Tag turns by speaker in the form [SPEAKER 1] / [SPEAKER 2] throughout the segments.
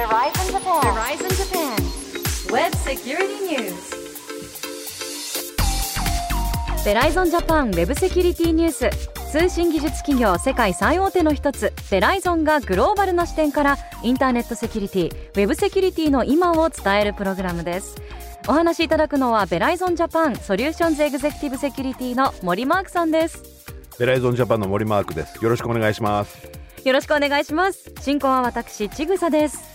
[SPEAKER 1] ベライゾンジャパンウェブセキュリティニュース通信技術企業世界最大手の一つベライゾンがグローバルな視点からインターネットセキュリティウェブセキュリティの今を伝えるプログラムです。お話しいただくのはベライゾンジャパンソリューションズエグゼクティブセキュリティの森マークさんです。
[SPEAKER 2] ベライゾンジャパンの森マークです。よろしくお願いします。
[SPEAKER 1] よろしくお願いします。進行は私ちぐさです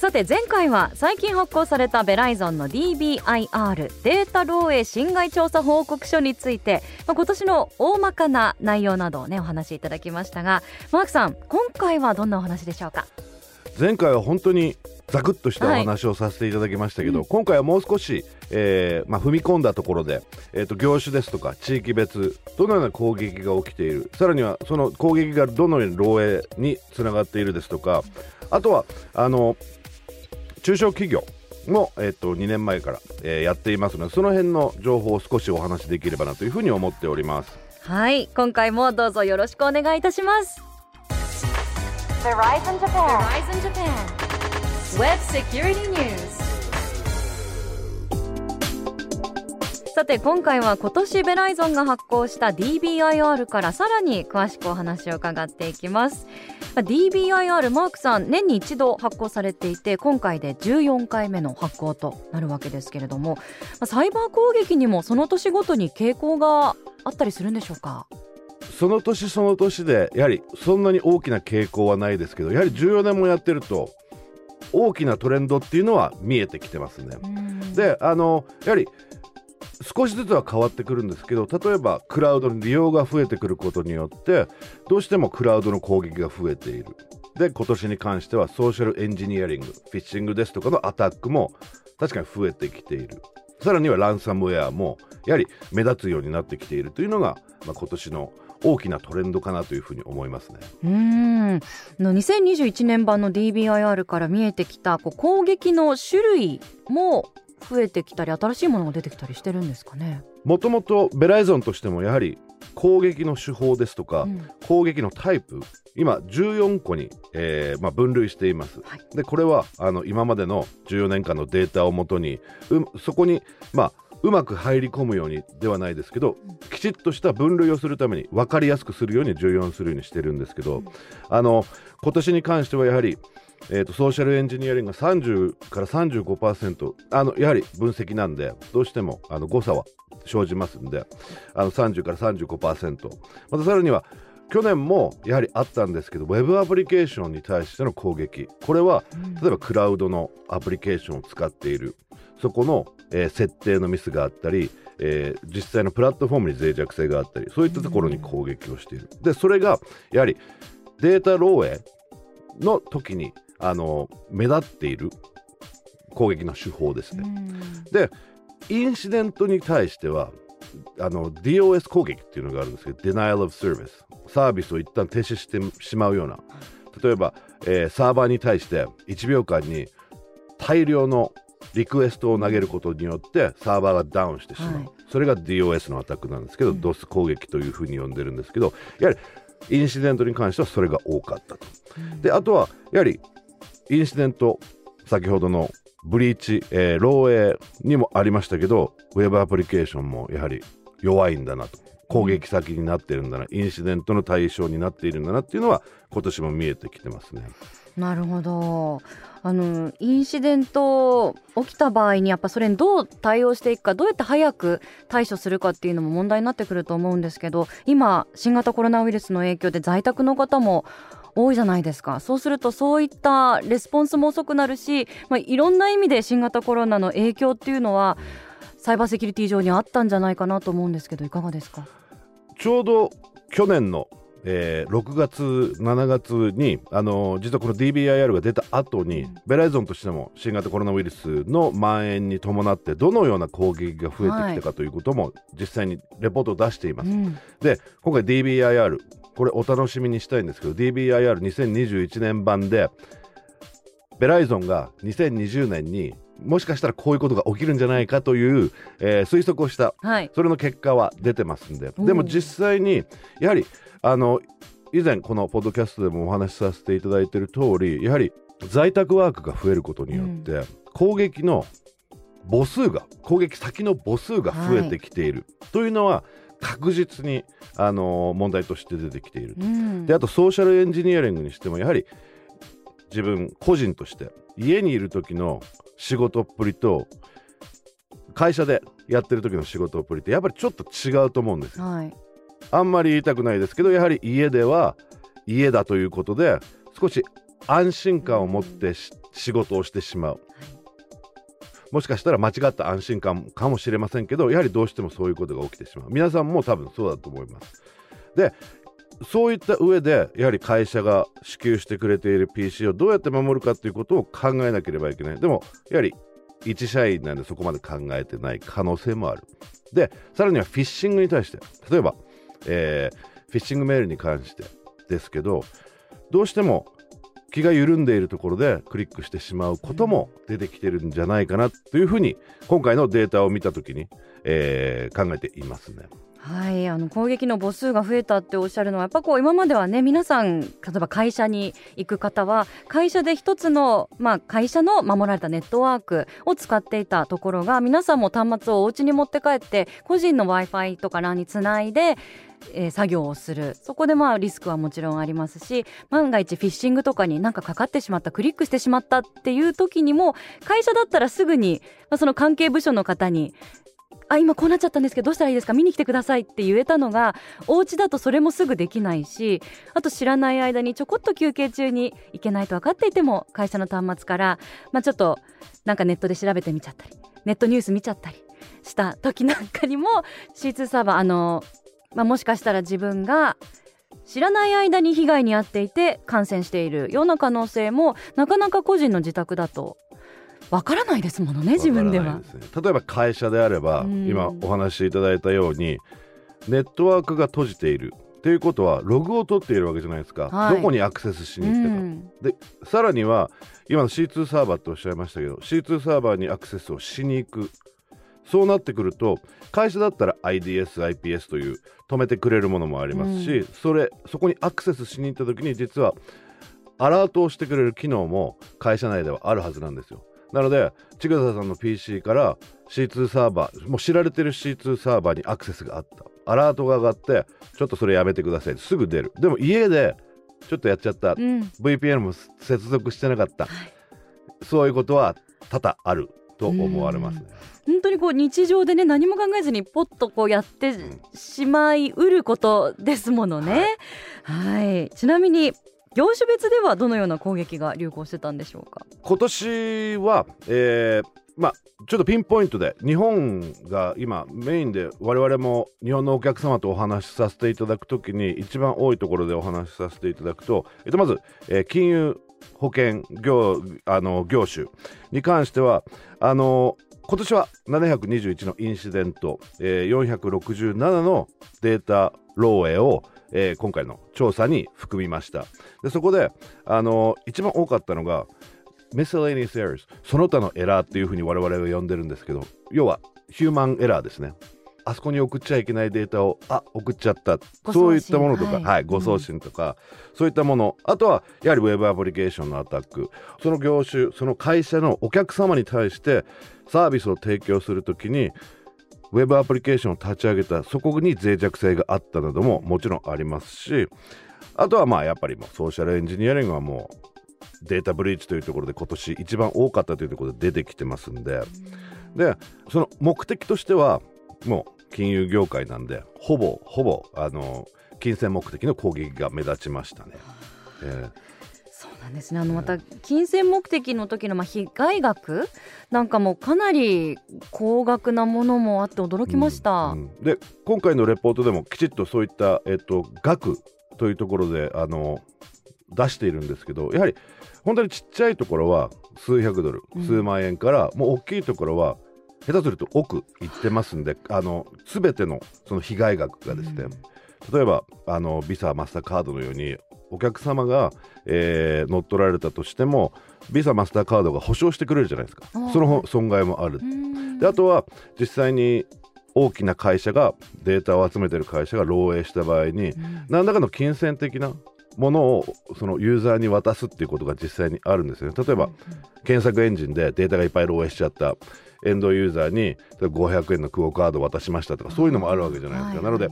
[SPEAKER 1] さて前回は最近発行されたベライゾンの DBIR データ漏洩侵害調査報告書について、まあ、今年の大まかな内容などをねお話しいただきましたがマークさん今回はどんなお話でしょうか？
[SPEAKER 2] 前回は本当にざくっとしたお話をさせていただきましたけど、はい今回はもう少し、えーまあ、踏み込んだところで、えーと、業種ですとか地域別どのような攻撃が起きているさらにはその攻撃がどのように漏洩につながっているですとかあとはあの中小企業も、えーと、2年前から、えー、やっていますのでその辺の情報を少しお話しできればなというふうに思っております
[SPEAKER 1] はい今回もどうぞよろしくお願いいたします
[SPEAKER 3] Verizon Japan. Verizon Japan. Web Security News.
[SPEAKER 1] さて今回は今年ベライゾンが発行した DBIR からさらに詳しくお話を伺っていきます。DBIR マークさん年に一度発行されていて今回で14回目の発行となるわけですけれどもサイバー攻撃にもその年ごとに傾向があったりするんでしょうか？
[SPEAKER 2] その年その年でやはりそんなに大きな傾向はないですけどやはり14年もやってると大きなトレンドっていうのは見えてきてますね。であのやはり少しずつは変わってくるんですけど例えばクラウドの利用が増えてくることによってどうしてもクラウドの攻撃が増えている。で今年に関してはソーシャルエンジニアリングフィッシングですとかのアタックも確かに増えてきている。さらにはランサムウェアもやはり目立つようになってきているというのが、まあ、今年の大きなトレンドかなというふうに思いますね。
[SPEAKER 1] うん。の2021年版の DBIR から見えてきたこう攻撃の種類も増えてきたり新しいものが出てきたりしてるんですかね。
[SPEAKER 2] もともとベライゾンとしてもやはり攻撃の手法ですとか、うん、攻撃のタイプ今14個に、えーまあ、分類しています、はい、でこれはあの今までの14年間のデータをもとにうそこに、まあ、うまく入り込むようにではないですけど、うん、きちっとした分類をするために分かりやすくするように14するようにしてるんですけど、うん、あの今年に関してはやはりえーと、ソーシャルエンジニアリングが30から35%あのやはり分析なんでどうしてもあの誤差は生じますんであの30から35%またさらには去年もやはりあったんですけどウェブアプリケーションに対しての攻撃。これは例えばクラウドのアプリケーションを使っている。そこの、えー、設定のミスがあったり、えー、実際のプラットフォームに脆弱性があったりそういったところに攻撃をしている。でそれがやはりデータ漏洩の時にあの目立っている攻撃の手法ですね。でインシデントに対してはあの DOS 攻撃っていうのがあるんですけど Denial of Service サービスを一旦停止してしまうような。例えば、えー、サーバーに対して1秒間に大量のリクエストを投げることによってサーバーがダウンしてしまう、はい、それが DOS のアタックなんですけど、うん、DOS 攻撃というふうに呼んでるんですけどやはりインシデントに関してはそれが多かったと、うん、であとはやはりインシデント先ほどのブリーチ、えー、漏洩にもありましたけどウェブアプリケーションもやはり弱いんだなと攻撃先になってるんだなインシデントの対象になっているんだなっていうのは今年も見えてきてますね。
[SPEAKER 1] なるほどあのインシデント起きた場合にやっぱそれにどう対応していくかどうやって早く対処するかっていうのも問題になってくると思うんですけど今新型コロナウイルスの影響で在宅の方も多いじゃないですか。そうするとそういったレスポンスも遅くなるし、まあ、いろんな意味で新型コロナの影響っていうのはサイバーセキュリティ上にあったんじゃないかなと思うんですけどいかがですか？
[SPEAKER 2] ちょうど去年のえー、6月、7月に、あのー、実はこの DBIR が出た後に、うん、ベライゾンとしても新型コロナウイルスの蔓延に伴ってどのような攻撃が増えてきたかということも実際にレポートを出しています。うん、で今回 DBIR これお楽しみにしたいんですけど DBIR2021 年版でベライゾンが2020年にもしかしたらこういうことが起きるんじゃないかという、えー、推測をした、はい、それの結果は出てますんで。でも実際にやはりあの以前このポッドキャストでもお話しさせていただいている通りやはり在宅ワークが増えることによって、攻撃の母数が攻撃先の母数が増えてきている、というのは確実に、あの問題として出てきている。
[SPEAKER 1] うん
[SPEAKER 2] であとソーシャルエンジニアリングにしてもやはり自分個人として家にいる時の仕事っぷりと会社でやってる時の仕事っぷりってやっぱりちょっと違うと思うんですよ。
[SPEAKER 1] はい
[SPEAKER 2] あんまり言いたくないですけどやはり家では家だということで少し安心感を持ってし仕事をしてしまう。もしかしたら間違った安心感かもしれませんけどやはりどうしてもそういうことが起きてしまう。皆さんも多分そうだと思います。でそういった上でやはり会社が支給してくれている PC をどうやって守るかということを考えなければいけない。でもやはり一社員なんでそこまで考えてない可能性もある。でさらにはフィッシングに対して。例えば、えーフィッシングメールに関してですけどどうしても気が緩んでいるところでクリックしてしまうことも出てきてるんじゃないかなというふうに今回のデータを見た時に、えー考えていますね。
[SPEAKER 1] はい、あの攻撃の母数が増えたっておっしゃるのはやっぱこう今まではね皆さん例えば会社に行く方は会社で一つの、まあ、会社の守られたネットワークを使っていたところが皆さんも端末をお家に持って帰って個人の w i f i とか欄につないで、えー作業をする。そこでまあリスクはもちろんありますし万が一フィッシングとかになんかかかってしまったクリックしてしまったっていう時にも会社だったらすぐに、まあ、その関係部署の方にあ今こうなっちゃったんですけどどうしたらいいですか？見に来てくださいって言えたのがお家だとそれもすぐできないしあと知らない間にちょこっと休憩中に行けないと分かっていても会社の端末から、まあ、ちょっとなんかネットで調べてみちゃったりネットニュース見ちゃったりした時なんかにも C2 サーバーあの、まあ、もしかしたら自分が知らない間に被害に遭っていて感染しているような可能性もなかなか個人の自宅だとわからないですものね自分では。
[SPEAKER 2] ね。例えば会社であれば、
[SPEAKER 1] うん。
[SPEAKER 2] 今お話しいただいたようにネットワークが閉じているということはログを取っているわけじゃないですか、
[SPEAKER 1] はい。
[SPEAKER 2] どこにアクセスし
[SPEAKER 1] う
[SPEAKER 2] に来たか、
[SPEAKER 1] ん。
[SPEAKER 2] でさらには今の C2 サーバーっておっしゃいましたけど C2 サーバーにアクセスをしに行く。そうなってくると会社だったら IDS、IPS という止めてくれるものもありますし、それそこにアクセスしに行った時に実はアラートをしてくれる機能も会社内ではあるはずなんですよなので千草さんの PC から C2 サーバーもう知られてる C2 サーバーにアクセスがあった。アラートが上がってちょっとそれやめてください。すぐ出る。でも家でちょっとやっちゃった。
[SPEAKER 1] うん。
[SPEAKER 2] VPN も接続してなかった、そういうことは多々あると思われますね。
[SPEAKER 1] 本当にこう日常でね何も考えずにポッとこうやってしまいうることですものね。はい、ちなみに業種別ではどのような攻撃が流行してたんでしょうか？
[SPEAKER 2] 今年は、えーまあちょっとピンポイントで日本が今メインで我々も日本のお客様とお話しさせていただくときに一番多いところでお話しさせていただくと、えっと、まず、えー金融保険業あの業種に関してはあの今年は721のインシデント、えー467のデータ漏洩を、えー今回の調査に含みました。でそこであの一番多かったのが miscellaneous errors その他のエラーっていうふうに我々は呼んでるんですけど要はヒューマンエラーですね。あそこに送っちゃいけないデータをあ送っちゃった。そういったものとか、
[SPEAKER 1] はい。
[SPEAKER 2] はい誤送信とか、そういったもの。あとはやはりウェブアプリケーションのアタック。その業種その会社のお客様に対してサービスを提供するときにウェブアプリケーションを立ち上げたそこに脆弱性があったなどももちろんありますしあとはまあやっぱりもうソーシャルエンジニアリングはもうデータブリーチというところで今年一番多かったというところで出てきてますんで。でその目的としてはもう金融業界なんでほぼほぼあの金銭目的の攻撃が目立ちましたね。えー
[SPEAKER 1] そうなんですね。あのまた金銭目的の時のまあ被害額なんかもかなり高額なものもあって驚きました。
[SPEAKER 2] うんうん。で今回のレポートでもきちっとそういった、えっと、額というところであの出しているんですけどやはり本当にちっちゃいところは数百ドル、
[SPEAKER 1] うん。
[SPEAKER 2] 数万円からもう大きいところは下手すると億いってますんであの全てのその被害額がですね、例えばあのビザマスターカードのようにお客様が、えー乗っ取られたとしてもビザマスターカードが保証してくれるじゃないですか。その損害もある。
[SPEAKER 1] うん。
[SPEAKER 2] であとは実際に大きな会社がデータを集めてる会社が漏洩した場合に
[SPEAKER 1] うん。
[SPEAKER 2] 何らかの金銭的なものをそのユーザーに渡すっていうことが実際にあるんですよね。例えば、検索エンジンでデータがいっぱい漏洩しちゃったエンドユーザーに500円のクオカード渡しましたとかそういうのもあるわけじゃないですか、はい、なので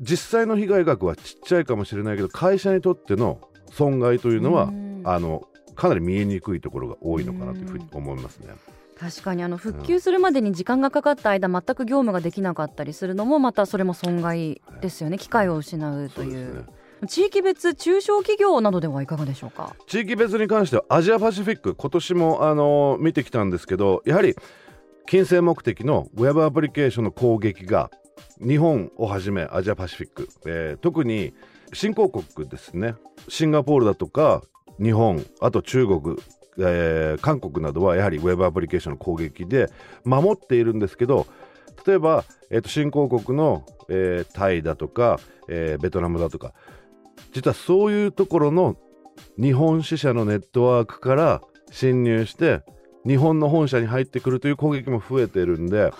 [SPEAKER 2] 実際の被害額はちっちゃいかもしれないけど会社にとっての損害というのはあのかなり見えにくいところが多いのかなというふうに思いますね。
[SPEAKER 1] 確かにあの復旧するまでに時間がかかった間、全く業務ができなかったりするのもまたそれも損害ですよね。機会を失うという。地域別中小企業などではいかがでしょうか？
[SPEAKER 2] 地域別に関してはアジアパシフィック今年もあの見てきたんですけどやはり金銭目的のウェブアプリケーションの攻撃が日本をはじめアジアパシフィック、えー、特に新興国ですね。シンガポールだとか日本あと中国えー、韓国などはやはりウェブアプリケーションの攻撃で守っているんですけど例えば、えー、と新興国の、えー、タイだとか、えー、ベトナムだとか実はそういうところの日本支社のネットワークから侵入して日本の本社に入ってくるという攻撃も増えてるんで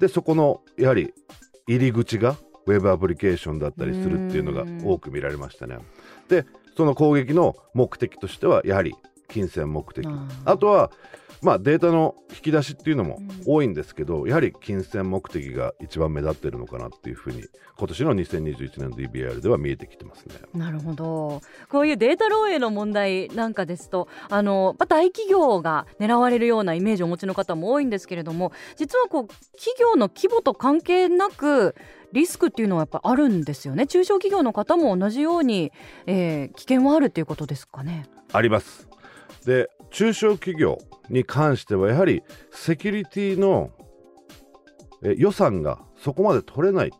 [SPEAKER 2] でそこのやはり入り口がウェブアプリケーションだったりするっていうのが多く見られましたね。でその攻撃の目的としてはやはり金銭目的。あとはまあデータの引き出しっていうのも多いんですけど、うん、やはり金銭目的が一番目立ってるのかなっていうふうに今年の2021年の DBR では見えてきてますね。
[SPEAKER 1] なるほど。こういうデータ漏洩の問題なんかですとあの大企業が狙われるようなイメージをお持ちの方も多いんですけれども実はこう企業の規模と関係なくリスクっていうのはやっぱあるんですよね。中小企業の方も同じように、えー、危険はあるっていうことですかね。
[SPEAKER 2] ありますで中小企業に関してはやはりセキュリティのえ予算がそこまで取れない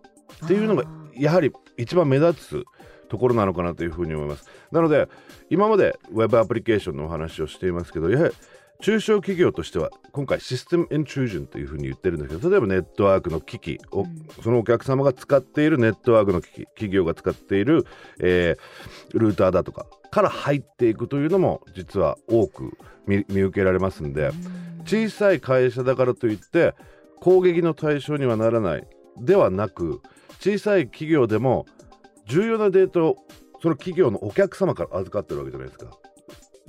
[SPEAKER 2] っていうのがやはり一番目立つところなのかなというふうに思います。なので今までウェブアプリケーションのお話をしていますけどやはり中小企業としては今回システムイントゥージョンというふうに言ってるんだけど例えばネットワークの機器を、うん、そのお客様が使っているネットワークの機器企業が使っている、えー、ルーターだとかから入っていくというのも実は多く見受けられますんで、うん、小さい会社だからといって攻撃の対象にはならないではなく小さい企業でも重要なデータをその企業のお客様から預かってるわけじゃないですか。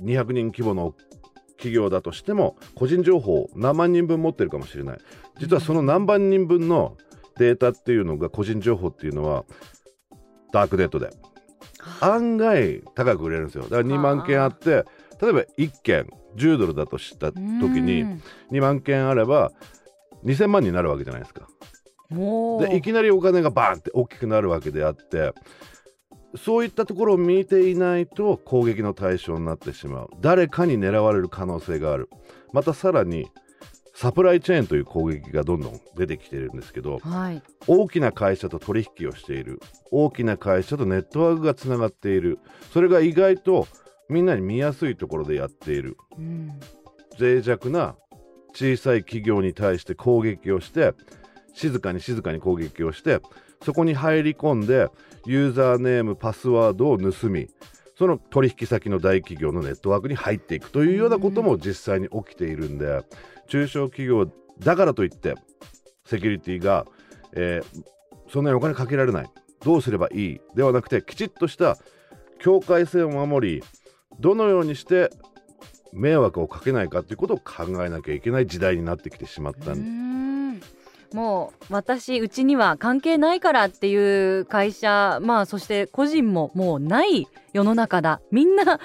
[SPEAKER 2] 200人規模の企業だとしても個人情報を何万人分持ってるかもしれない。実はその何万人分のデータっていうのが個人情報っていうのはダークネットで。案外高く売れるんですよ。だから2万件あって例えば1件10ドルだとした時に2万件あれば2000万になるわけじゃないですか。でいきなりお金がバーンって大きくなるわけであってそういったところを見ていないと攻撃の対象になってしまう。誰かに狙われる可能性がある。またさらにサプライチェーンという攻撃がどんどん出てきているんですけど、はい、大きな会社と取引をしている。大きな会社とネットワークがつながっている。それが意外とみんなに見やすいところでやっている、うん、脆弱な小さい企業に対して攻撃をして静かに静かに攻撃をしてそこに入り込んでユーザーネームパスワードを盗みその取引先の大企業のネットワークに入っていくというようなことも実際に起きているんで中小企業だからといってセキュリティが、えー、そんなにお金かけられないどうすればいいではなくてきちっとした境界線を守りどのようにして迷惑をかけないかということを考えなきゃいけない時代になってきてしまったん
[SPEAKER 1] もう私うちには関係ないからっていう会社まあそして個人ももうない世の中だみんな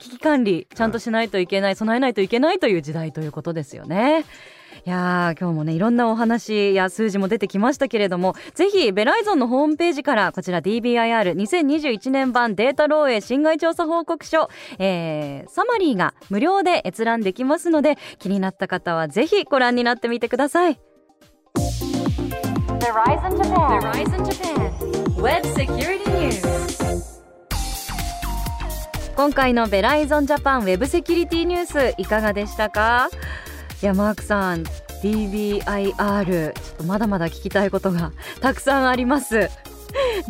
[SPEAKER 1] 危機管理ちゃんとしないといけない備えないといけないという時代ということですよね。いや今日もねいろんなお話や数字も出てきましたけれどもぜひベライゾンのホームページからこちら DBIR2021 年版データ漏洩侵害調査報告書、えー、サマリーが無料で閲覧できますので気になった方はぜひご覧になってみてください。今回のベライゾンジャパンウェブセキュリティニュースいかがでしたか？いやマークさん DBIR ちょっとまだまだ聞きたいことが たくさんあります。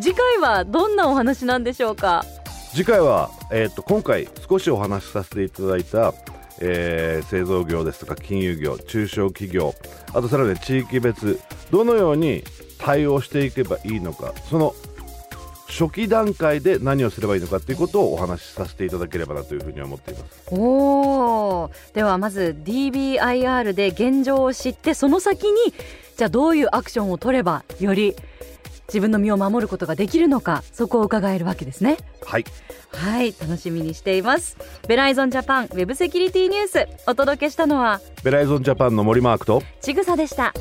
[SPEAKER 1] 次回はどんなお話なんでしょうか？
[SPEAKER 2] 次回は、えーと今回少しお話しさせていただいたえー、製造業ですとか金融業中小企業あとさらに地域別どのように対応していけばいいのかその初期段階で何をすればいいのかということをお話しさせていただければなというふうに思っています。
[SPEAKER 1] おではまず DBIR で現状を知ってその先にじゃあどういうアクションを取ればより自分の身を守ることができるのかそこを伺えるわけですね。
[SPEAKER 2] はい。
[SPEAKER 1] はい楽しみにしています。ベライゾンジャパンウェブセキュリティニュースお届けしたのは
[SPEAKER 2] ベライゾンジャパンの森マークと
[SPEAKER 1] ちぐさでした